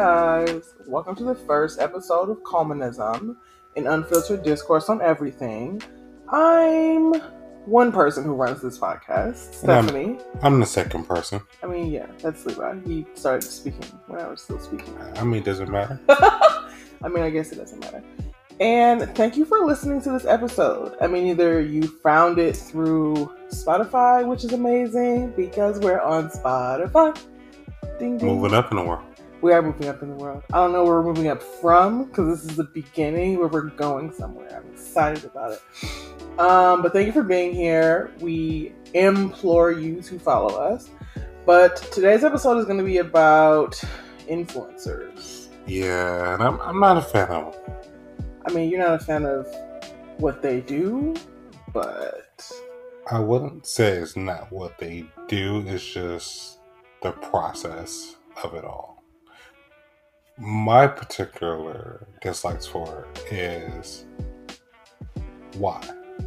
guys, welcome to the first episode of Communism, an unfiltered discourse on everything. I'm one person who runs this podcast, And I'm- Stephanie. I'm the second person. I mean, yeah, that's Levi. He started speaking when I was still speaking. I mean, it doesn't matter. I mean, I guess it doesn't matter. And thank you for listening to this episode. I mean, either you found it through Spotify, which is amazing because we're on Spotify. Ding ding. Moving up in the world. We are moving up in the world. I don't know where we're moving up from because this is the beginning where we're going somewhere. I'm excited about it. Um, but thank you for being here. We implore you to follow us. But today's episode is going to be about influencers. Yeah, and I'm, I'm not a fan of them. I mean, you're not a fan of what they do, but I wouldn't say it's not what they do, it's just the process of it all. My particular dislikes for is why?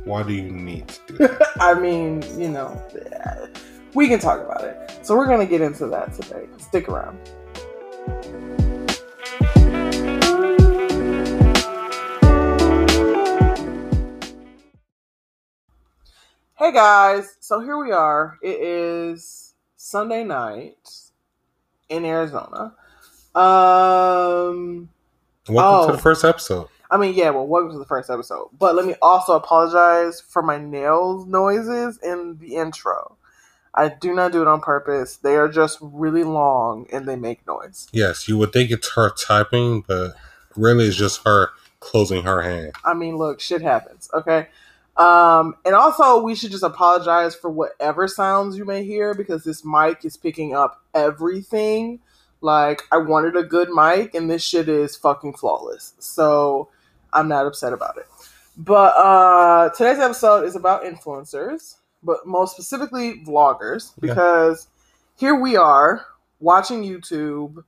Why do you need to do that? I mean, you know, we can talk about it. So we're going to get into that today. Stick around. Hey guys, so here we are. It is Sunday night in Arizona. Um Welcome to Oh. the first episode. I mean, yeah, well, welcome to the first episode. But let me also apologize for my nails noises in the intro. I do not do it on purpose. They are just really long and they make noise. Yes, you would think it's her typing, but really it's just her closing her hand. I mean, look, shit happens, okay? Um, and also, we should just apologize for whatever sounds you may hear because this mic is picking up everything. Like, I wanted a good mic, and this shit is fucking flawless. So, I'm not upset about it. But uh, today's episode is about influencers, but most specifically vloggers, Yeah. because here we are watching YouTube,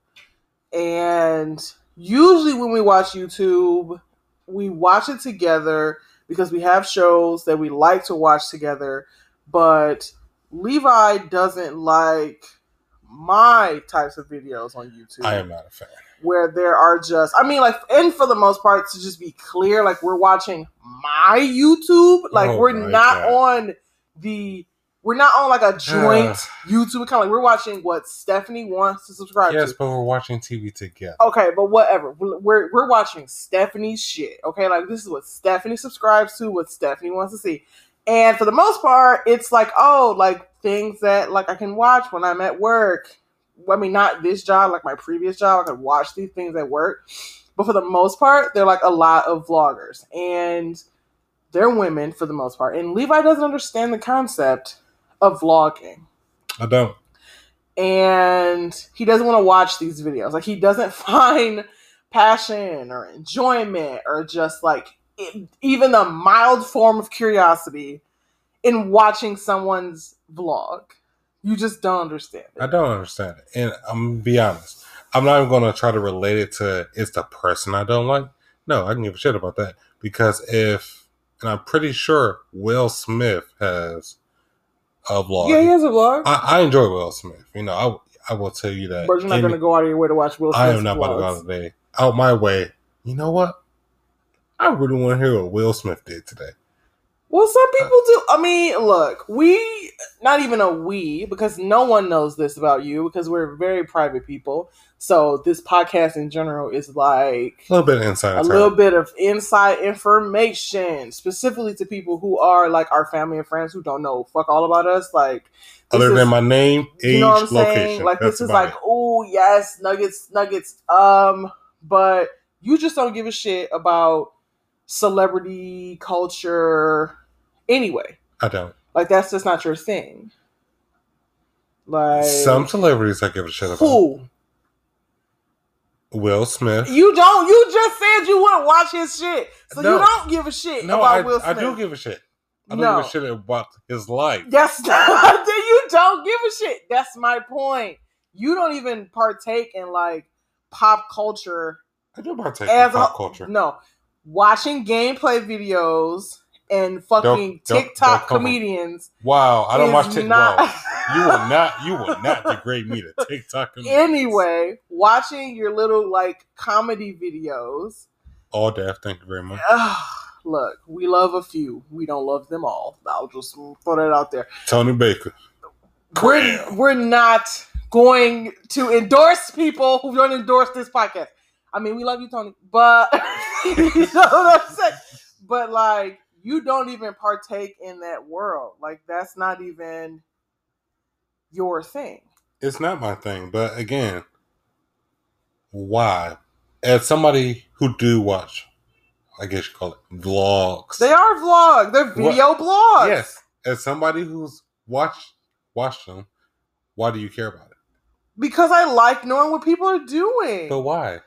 and usually when we watch YouTube, we watch it together because we have shows that we like to watch together, but Levi doesn't like my types of videos on YouTube I am not a fan. where there are just I mean like and for the most part to just be clear like we're watching my YouTube like Oh we're not God. on the we're not on like a joint. YouTube account like we're watching what Stephanie wants to subscribe Yes, to. but we're watching TV together. Okay, but whatever. We're, we're we're watching Stephanie's shit. Okay, like this is what Stephanie subscribes to, what Stephanie wants to see, and for the most part, it's like oh, like things that like I can watch when I'm at work. I mean, not this job, like my previous job. I could watch these things at work, but for the most part, they're like a lot of vloggers, and they're women for the most part. And Levi doesn't understand the concept of vlogging I don't. and he doesn't want to watch these videos. Like he doesn't find passion or enjoyment or just like even the mild form of curiosity in watching someone's vlog. You just don't understand I don't understand it. And I'm gonna be honest. I'm not even gonna try to relate it to it's the person I don't like. No, I can give a shit about that. Because if and I'm pretty sure Will Smith has a vlog. Yeah, he has a vlog, I, I enjoy Will Smith. You know, I I will tell you that. but you're not going to go out of your way to watch Will Smith's I am not about to go vlogs. out. Out my way. You know what? I really want to hear what Will Smith did today. Well, some people do. I mean, look, we, not even a we, because no one knows this about you because we're very private people. So this podcast in general is like A little bit of inside a little bit of inside information, specifically to people who are like our family and friends who don't know fuck all about us. Like, Other is- than my name, age, you know what I'm location. saying? Like, That's this is like, oh yes, nuggets, nuggets. Um, but you just don't give a shit about celebrity culture anyway. I don't. Like, that's just not your thing. Like, Some celebrities I give a shit about. who Will Smith. you don't. You just said you wouldn't watch his shit, so No. you don't give a shit no, about I, Will Smith. I do give a shit. I don't No. give a shit about his life. That's not. you don't give a shit. That's my point. You don't even partake in like pop culture I do partake as in pop a culture. No, watching gameplay videos and fucking Don't- don't- TikTok don't come on. comedians. Wow, I don't watch TikTok. not-. You will not. You will not degrade me to TikTok. comedians. anyway, watching your little like comedy videos. all deaf. Thank you very much. look, we love a few. We don't love them all. I'll just throw that out there. Tony Baker. We're we're not going to endorse people who don't endorse this podcast. I mean, we love you, Tony, but you know what I'm saying. But like, you don't even partake in that world. Like, that's not even your thing. It's not my thing, but again, why? As somebody who do watch, I guess you call it vlogs. They are vlogs. They're video blogs. Yes. As somebody who's watched watched them, why do you care about it? Because I like knowing what people are doing. But why?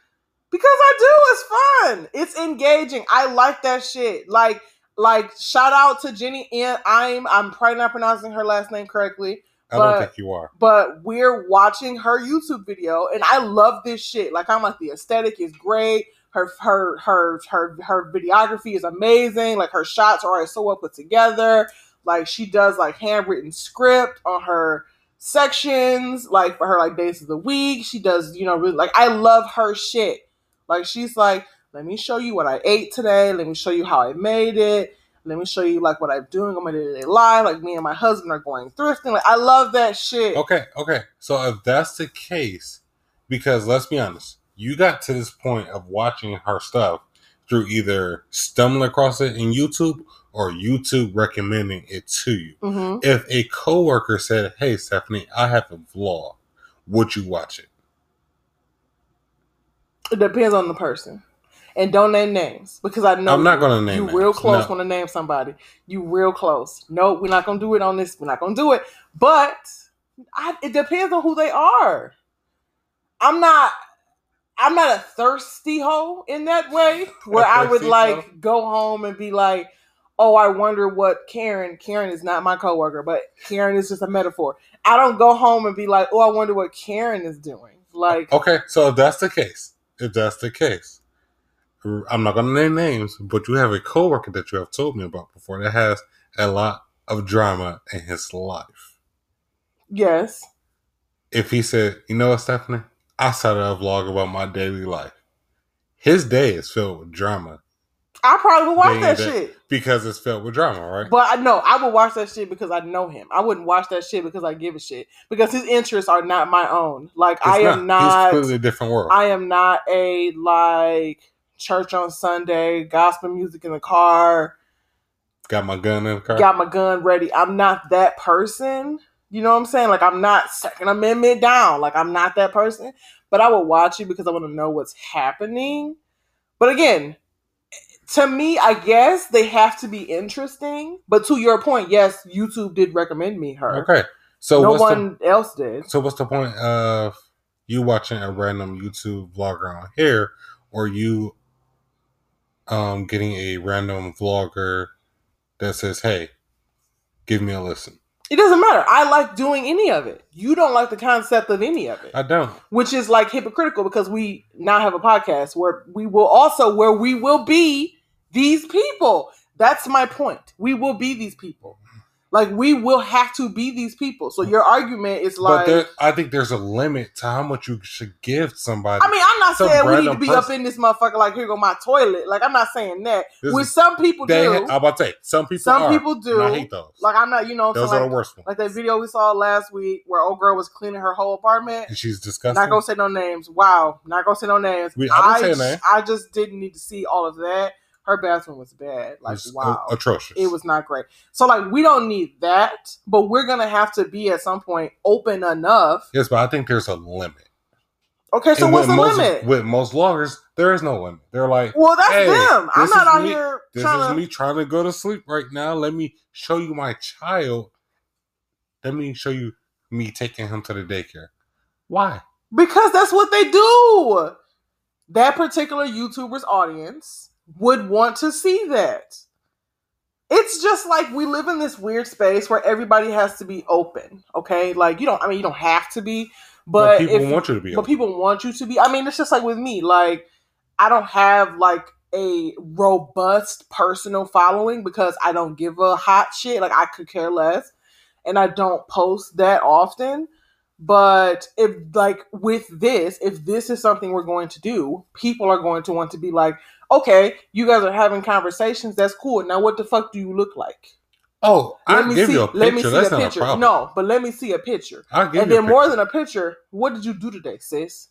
Because I do. It's fun. It's engaging. I like that shit. Like, like shout out to Jenny and I'm I'm probably not pronouncing her last name correctly, I But- don't think you are. but we're watching her YouTube video and I love this shit. Like I'm like the aesthetic is great. Her her her her her videography is amazing. Like her shots are so well put together. Like she does like handwritten script on her sections, like for her like days of the week. She does, you know, really like I love her shit. Like she's like, let me show you what I ate today. Let me show you how I made it. Let me show you like what I'm doing on my day-to-day life. Like me and my husband are going thrifting. Like I love that shit. Okay, okay. So if that's the case, because let's be honest, you got to this point of watching her stuff through either stumbling across it in YouTube or YouTube recommending it to you. hmm If a coworker said, "Hey, Stephanie, I have a vlog," would you watch it? It depends on the person. And don't name names because I know I'm not gonna name you names. real close No. want to name somebody. You real close. No, we're not gonna do it on this. We're not gonna do it. But I, it depends on who they are. I'm not. I'm not a thirsty hoe in that way where I would like hoe? go home and be like, "Oh, I wonder what Karen." Karen is not my coworker, but Karen is just a metaphor. I don't go home and be like, "Oh, I wonder what Karen is doing." Like, Okay, so if that's the case, if that's the case, I'm not gonna name names, but you have a coworker that you have told me about before that has a lot of drama in his life. yes, If he said, "You know what, Stephanie, I started a vlog about my daily life," his day is filled with drama I probably would watch that that- shit. because it's filled with drama, right? But I know I would watch that shit because I know him. I wouldn't watch that shit because I give a shit because his interests are not my own. Like It's I am He's not. completely different world. I am not a like church on Sunday, gospel music in the car, Got my gun in the car. got my gun ready. I'm not that person. You know what I'm saying? Like I'm not Second Amendment down. Like I'm not that person. But I will watch you because I want to know what's happening. But again, to me, I guess they have to be interesting. But to your point, yes, YouTube did recommend me her. okay, so no one else did. so what's the point of you watching a random YouTube vlogger on here, or you um getting a random vlogger that says, "Hey, give me a listen"? It doesn't matter. I like doing any of it. You don't like the concept of any of it. I don't. which is like hypocritical because we now have a podcast where we will also where we will be these people. That's my point. We will be these people. Like we will have to be these people. So your argument is like there, I think there's a limit to how much you should give somebody. I mean, I'm not Some saying we need to be up in this motherfucker like here go my toilet. Like I'm not saying that. This Which is- some people they, do. I'm about to say some people. Some are, people do. I hate those. like I'm not, you know, so those are like, the worst ones. like that video we saw last week where old girl was cleaning her whole apartment. and she's disgusting. Not gonna say no names. Wow, not gonna say no names. We- I I, say. I just didn't need to see all of that. Her bathroom was bad. Like It's wow, atrocious. it was not great. So like we don't need that, but we're gonna have to be at some point open enough. Yes, but I think there's a limit. Okay, so And what's the most, limit? With most vloggers, there is no limit. They're like, well, that's hey, them. I'm not out me- here This trying is to. me trying to go to sleep right now. Let me show you my child. Let me show you me taking him to the daycare. Why? Because that's what they do. That particular YouTuber's audience would want to see that. It's just like we live in this weird space where everybody has to be open. Okay, like you don't. I mean, you don't have to be, But, but, people if, want you to be. but open. people want you to be. I mean, it's just like with me. Like I don't have like a robust personal following because I don't give a hot shit. Like I could care less, and I don't post that often. But if like with this, if this is something we're going to do, people are going to want to be like, okay, you guys are having conversations. That's cool. Now, what the fuck do you look like? Oh, Let I'll me give see. you a picture. Let me see That's a picture. a. No, but let me see a picture. I'll give And then more than a picture, what did you do today, sis?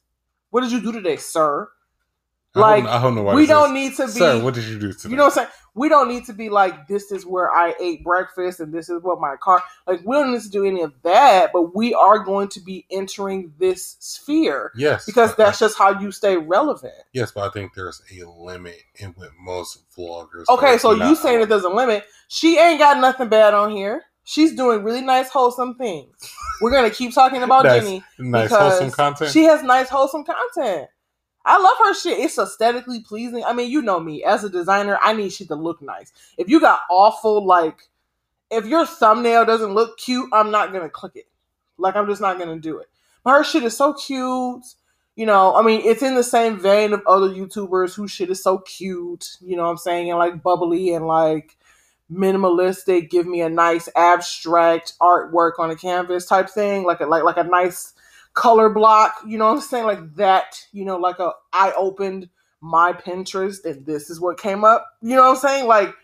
What did you do today, sir? Like, I don't know why we don't is- need to be. Sir, what did you do today? you know what I'm saying? We don't need to be like, this is where I ate breakfast and this is what my car. Like, we don't need to do any of that, but we are going to be entering this sphere yes, because that's just how you stay relevant. yes, but I think there's a limit in with most vloggers. Okay, so you saying that there's a limit. She ain't got nothing bad on here. She's doing really nice, wholesome things. We're gonna keep talking about That's Jenny. nice because wholesome content. She has nice, wholesome content. I love her shit. It's aesthetically pleasing. I mean, you know me as a designer. I need shit to look nice. If you got awful, like, if your thumbnail doesn't look cute, I'm not gonna click it. Like, I'm just not gonna do it. But her shit is so cute. You know, I mean, it's in the same vein of other YouTubers whose shit is so cute. You know what I'm saying? And like bubbly and like minimalistic. Give me a nice abstract artwork on a canvas type thing. Like a like like a nice color block, you know what I'm saying? Like that, you know, like a I opened my Pinterest and this is what came up. You know what I'm saying? Like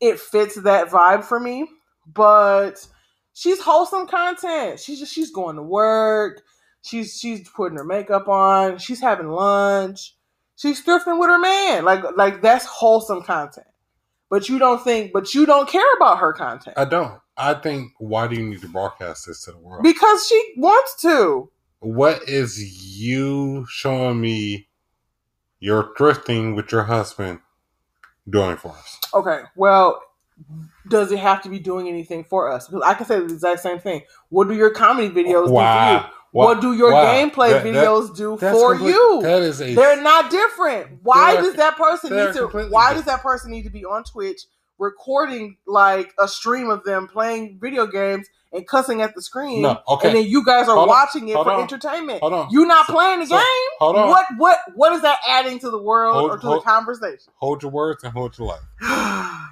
it fits that vibe for me. But she's wholesome content. She's just she's going to work. She's she's putting her makeup on. She's having lunch. She's thrifting with her man. Like like that's wholesome content. But you don't think but you don't care about her content. I don't. I think why do you need to broadcast this to the world? Because she wants to. What is you showing me your thrifting with your husband doing for us? Okay, well, does it have to be doing anything for us? Because I can say the exact same thing. What do your comedy videos do for you? Wow. What do your Wow. gameplay That- that- videos do for complete- you? That is a They're not different. Why does that person need to? Why different. does that person need to be on Twitch recording like a stream of them playing video games and cussing at the screen? no. Okay. And then you guys are Hold on. watching it Hold for on. entertainment. Hold on. You not So- playing the so- game. Hold on. What what what is that adding to the world Hold- or to hold- the conversation? Hold your words and hold your life.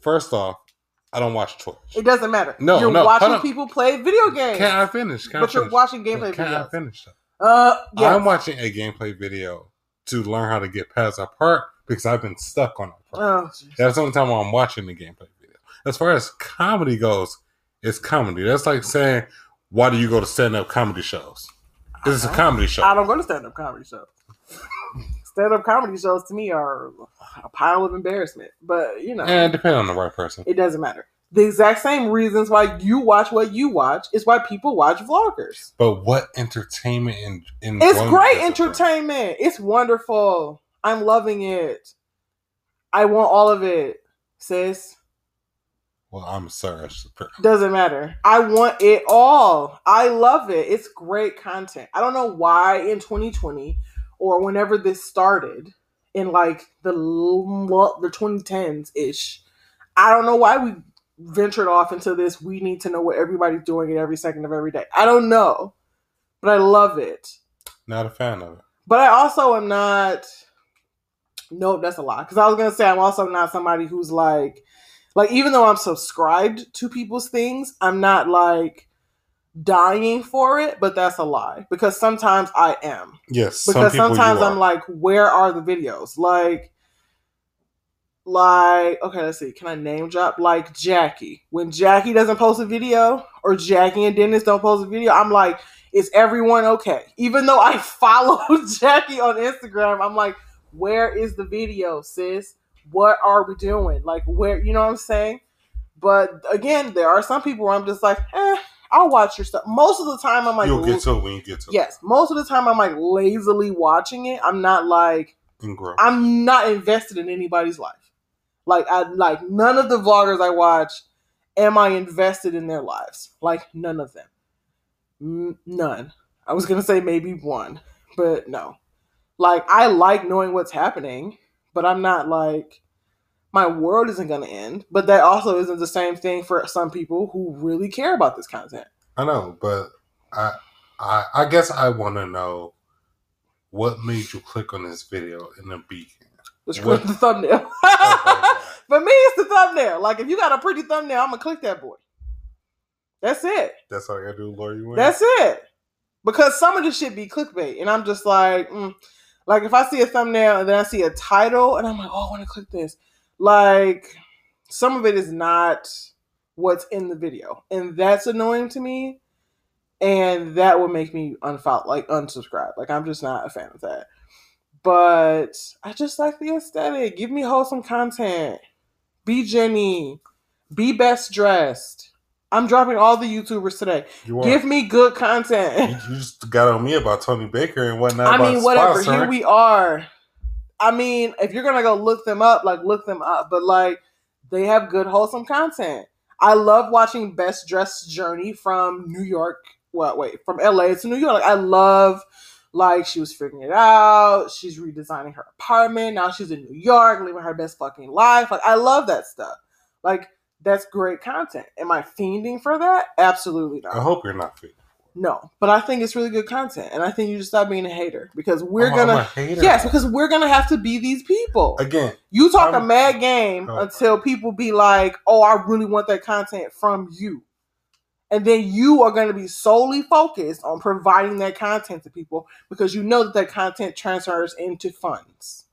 First off, I don't watch Twitch. It doesn't matter. No, you're no, watching people play video games, Can I finish? Can I but you're finish? watching gameplay Can I finish? Uh, yes. I'm watching a gameplay video to learn how to get past a part because I've been stuck on part. Oh. That's the only time I'm watching the gameplay video. As far as comedy goes, it's comedy. That's like saying, why do you go to stand up comedy shows? This is a Uh-huh. comedy show. I don't go to stand up comedy shows. stand up comedy shows to me are a pile of embarrassment, but you know, And depending on the right person. it doesn't matter. The exact same reasons why you watch what you watch is why people watch vloggers. But what entertainment and, and It's great it entertainment. It's wonderful. I'm loving it. I want all of it, sis. Well, I'm sorry. Doesn't matter. I want it all. I love it. It's great content. I don't know why in 2020 or whenever this started in like the the 2010s ish. I don't know why we ventured off into this. We need to know what everybody's doing at every second of every day. I don't know, but I love it. Not a fan of it. But I also am not. Nope, that's a lie. Because I was gonna say I'm also not somebody who's like, like even though I'm subscribed to people's things, I'm not like dying for it. But that's a lie because sometimes I am. Yes. Because you sometimes. I'm like, where are the videos? Like, like okay, let's see. Can I name drop like Jackie? When Jackie doesn't post a video, or Jackie and Dennis don't post a video, I'm like, is everyone okay? Even though I follow Jackie on Instagram, I'm like, where is the video, sis? What are we doing? Like, where, you know what I'm saying? But again, there are some people where I'm just like, eh, I'll watch your stuff. Most of the time, I'm like, You'll get to it when you get to yes. Most of the time, I'm like lazily watching it. I'm not like, it. I'm not invested in anybody's life. Like, I like none of the vloggers I watch. Am I invested in their lives? Like, none of them. None. I was gonna say maybe one, but no. Like, I like knowing what's happening, but I'm not like my world isn't gonna end. But that also isn't the same thing for some people who really care about this content. I know, but I, I, I guess I want to know what made you click on this video in the beginning. The screen, the thumbnail. For me, it's the thumbnail. Like if you got a pretty thumbnail, I'm gonna click that boy. That's it. That's all I gotta do, lure you in. That's it. Because some of this shit be clickbait, and I'm just like, mm. Like if I see a thumbnail and then I see a title, and I'm like, oh, I want to click this. Like some of it is not what's in the video, and that's annoying to me. And that would make me unfollow, like unsubscribe. Like I'm just not a fan of that. But I just like the aesthetic. Give me wholesome content. Be Jenny. Be best dressed. I'm dropping all the YouTubers today. Give me good content. You, you, just got on me about Tony Baker and whatnot. I mean, whatever. Here we are. I mean, if you're gonna go look them up, like look them up. But like, they have good, wholesome content. I love watching Best Dressed Journey from New York. What? Wait, from LA to New York. Like, I love. Like she was figuring it out. She's redesigning her apartment. Now she's in New York, living her best fucking life. Like I love that stuff. Like that's great content. Am I fiending for that? Absolutely not. I hope you're not fiending. No, but I think it's really good content, and I think you just stop being a hater because we're I'm, gonna. I'm yes, because we're gonna have to be these people again. You talk I'm, a mad game oh, until people be like, "Oh, I really want that content from you," and then you are going to be solely focused on providing that content to people because you know that that content transfers into funds.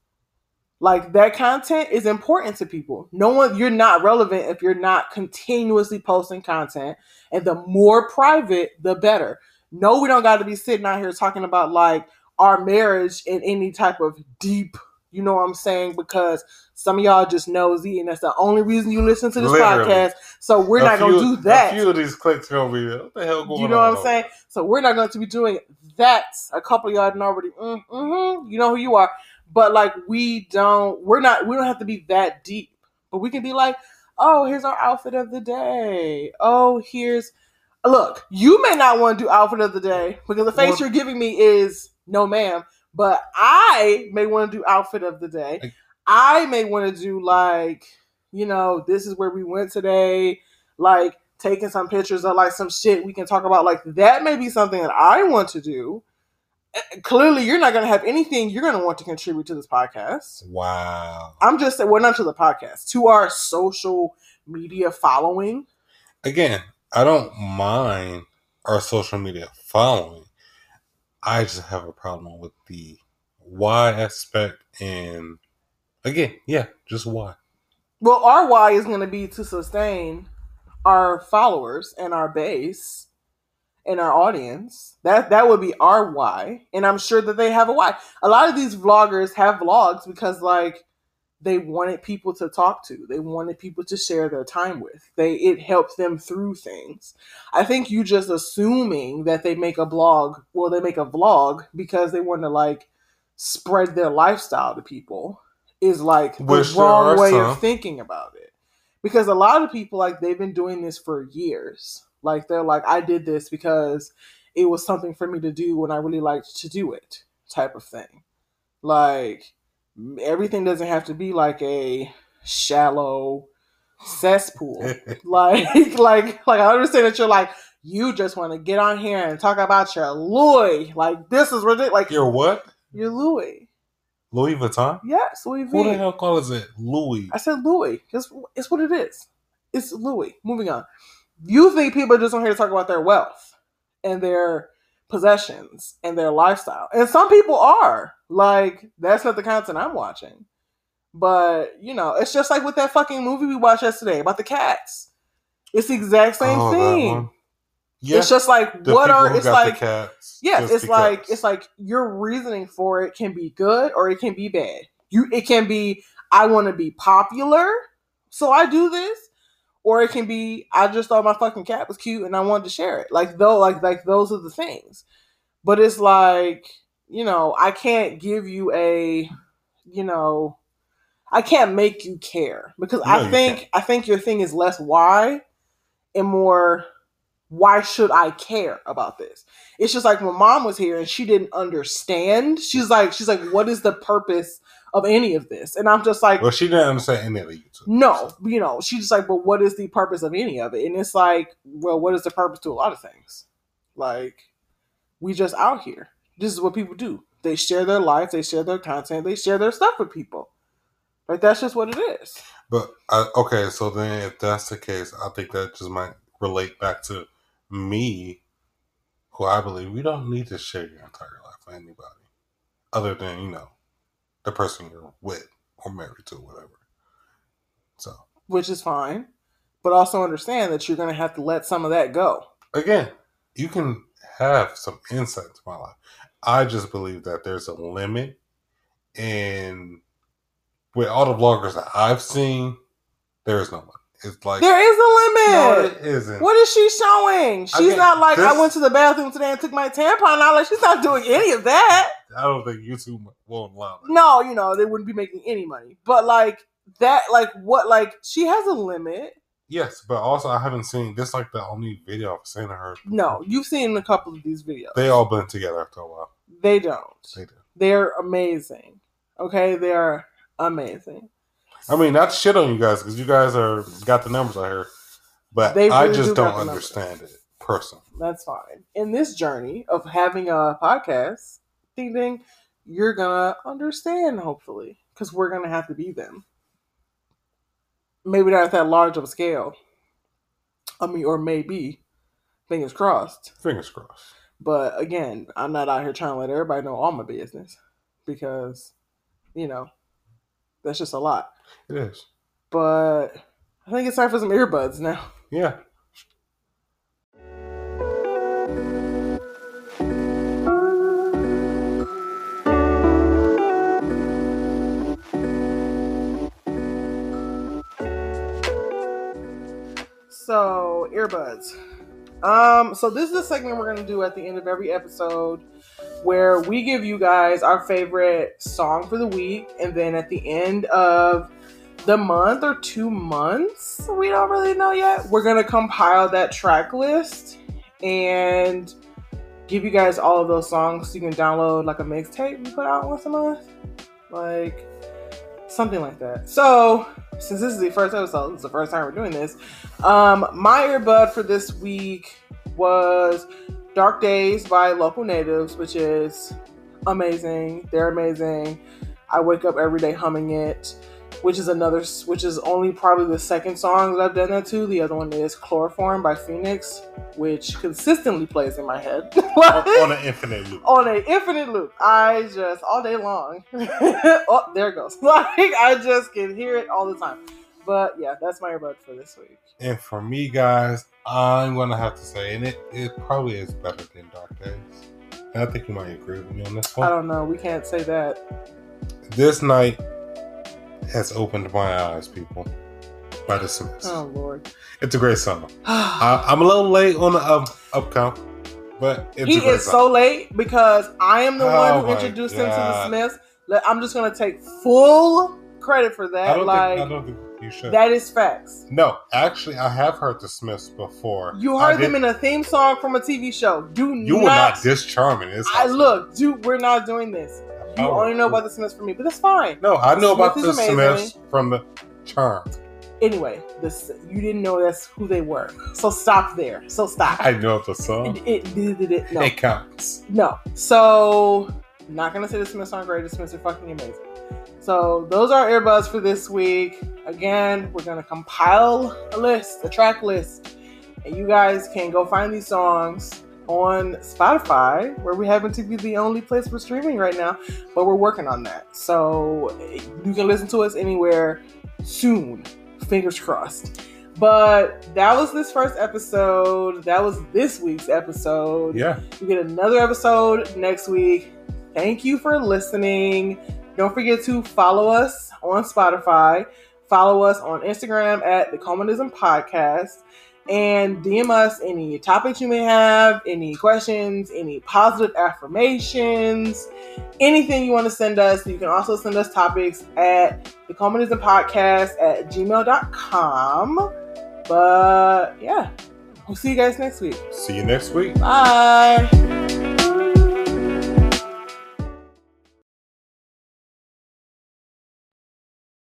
Like that content is important to people. No one, you're not relevant if you're not continuously posting content. And the more private, the better. No, we don't got to be sitting out here talking about like our marriage in any type of deep, you know what I'm saying? Because some of y'all just nosy, and that's the only reason you listen to this Literally. podcast. So we're a not few, gonna do that. A few of these clicks gonna be what the hell going on? You know what I'm saying? So we're not going to be doing that. A couple of y'all already, mm, mm-hmm, you know who you are but like we don't we're not we don't have to be that deep. But we can be like oh here's our outfit of the day. Oh here's look you may not want to do outfit of the day because the face well, you're giving me is no ma'am. But i may want to do outfit of the day. I may want to do like you know this is where we went today. Like taking some pictures of like some shit we can talk about. Like that may be something that i want to do clearly you're not going to have anything you're going to want to contribute to this podcast. Wow. I'm just saying, well, not to the podcast, to our social media following. Again, I don't mind our social media following. I just have a problem with the why aspect and again, yeah, just why. Well, our why is going to be to sustain our followers and our base in our audience. That that would be our why, and I'm sure that they have a why. A lot of these vloggers have vlogs because like they wanted people to talk to. They wanted people to share their time with. They it helps them through things. I think you just assuming that they make a blog, well they make a vlog because they want to like spread their lifestyle to people is like the wrong way some. of thinking about it. Because a lot of people like they've been doing this for years like they're like, I did this because it was something for me to do when I really liked to do it, type of thing. Like everything doesn't have to be like a shallow cesspool. like like like I understand that you're like you just want to get on here and talk about your Louis. Like this is ridiculous. Like your what? Your Louis. Louis Vuitton? Yes, Louis V. What the hell calls it Louis? I said Louis. It's, it's what it is. It's Louis. Moving on you think people are just on here to talk about their wealth and their possessions and their lifestyle. And some people are. Like, that's not the content I'm watching. But, you know, it's just like with that fucking movie we watched yesterday about the cats. It's the exact same oh, thing. Yeah, it's just like what are it's like Yeah, it's like it's like your reasoning for it can be good or it can be bad. You it can be I want to be popular, so I do this, or it can be I just thought my fucking cat was cute and I wanted to share it. Like though, like like those are the things. But it's like you know I can't give you a you know I can't make you care because no, I think I think your thing is less why and more why should I care about this? It's just like my mom was here and she didn't understand. She's like, she's like, what is the purpose of any of this. And I'm just like, well, she didn't understand any of it. No, you know, she's just like, but what is the purpose of any of it? And it's like, well, what is the purpose to a lot of things? Like, we just out here. This is what people do. They share their life, they share their content, they share their stuff with people. Like that's just what it is. But I, okay, so then if that's the case, I think that just might relate back to me, who I believe we don't need to share your entire life with anybody, other than you know the person you're with or married to, whatever. So which is fine, but also understand that you're going to have to let some of that go. again, you can have some insight to my life. I just believe that there's a limit, and with all the vloggers that I've seen, there is no limit. It's like There is a no, limit. it isn't. What is she showing? She's not like I went to the bathroom today and took my tampon out. Like she's not doing any of that. I don't think YouTube won't allow that. No, you know they wouldn't be making any money. But like that, like what? Like she has a limit. Yes, but also I haven't seen this. Like the only video I've seen of her. No, you've seen a couple of these videos. They all blend together after a while. They don't. They do. They're amazing. Okay, they are amazing. I mean, not shit on you guys because you guys are got the numbers out here, but They I just do numbers. understand it personally. That's fine. In this journey of having a podcast, ding ding, you're gonna understand hopefully because we're gonna have to be them. Maybe not at that large of a scale. I mean, or maybe. Fingers crossed. Fingers crossed. But again, I'm not out here trying to let everybody know all my business because, you know, that's just a lot. It is. But I think it's time for some earbuds now. Yeah. So, earbuds. Um, so this is a segment we're gonna do at the end of every episode where we give you guys our favorite song for the week, and then at the end of the month or two months, we don't really know yet. We're gonna compile that track list and give you guys all of those songs so you can download like a mixtape we put out once a month. Like something like that. So since this is the first episode, is the first time we're doing this. Um, my earbud for this week was Dark Days by Local Natives, which is amazing. They're amazing. I wake up every day humming it, which is another, which is only probably the second song that I've done that to. The other one is Chloroform by Phoenix, which consistently plays in my head. on an infinite loop. on an infinite loop. I just all day long. oh, there it goes. Like I just can hear it all the time. But yeah, that's my earbud for this week. And for me, guys, I'm gonna have to say, and it, it probably is better than Dark Days. And I think you might agree with me on this point. I don't know. We can't say that. This night has opened my eyes, people. By the Smiths. Oh Lord. It's a great song. I, I'm a little late on the up, up count, but it's he is song. so late because I am the Oh one who introduced him to the Smiths. I'm just gonna take full credit for that. Like think, I don't think you should. that is facts. no, actually, I have heard the Smiths before. You I heard them did- in a theme song from a TV show. Do You not. were not this charming. It's I look, dude. We're not doing this. You Oh. only know about the Smiths for me, but that's fine. No, I know about the amazing. Smiths from the Charm. Anyway, this you didn't know that's who they were, so stop there. So stop. I know the song. It, it, it, it- no, It counts. no. So not gonna say the Smiths aren't great. The Smiths are fucking amazing. So those are earbuds for this week. Again, we're gonna compile a list, a track list, and you guys can go find these songs on Spotify, where we happen to be the only place we're streaming right now, but we're working on that. So you can listen to us anywhere soon. Fingers crossed. But that was this first episode. That was this week's episode. Yeah. You get another episode next week. Thank you for listening. Don't forget to follow us on Spotify. Follow us on Instagram at the Communism Podcast. And DM us any topics you may have, any questions, any positive affirmations, anything you want to send us. You can also send us topics at the Communism Podcast at gmail.com. But yeah, we'll see you guys next week. See you next week. Bye.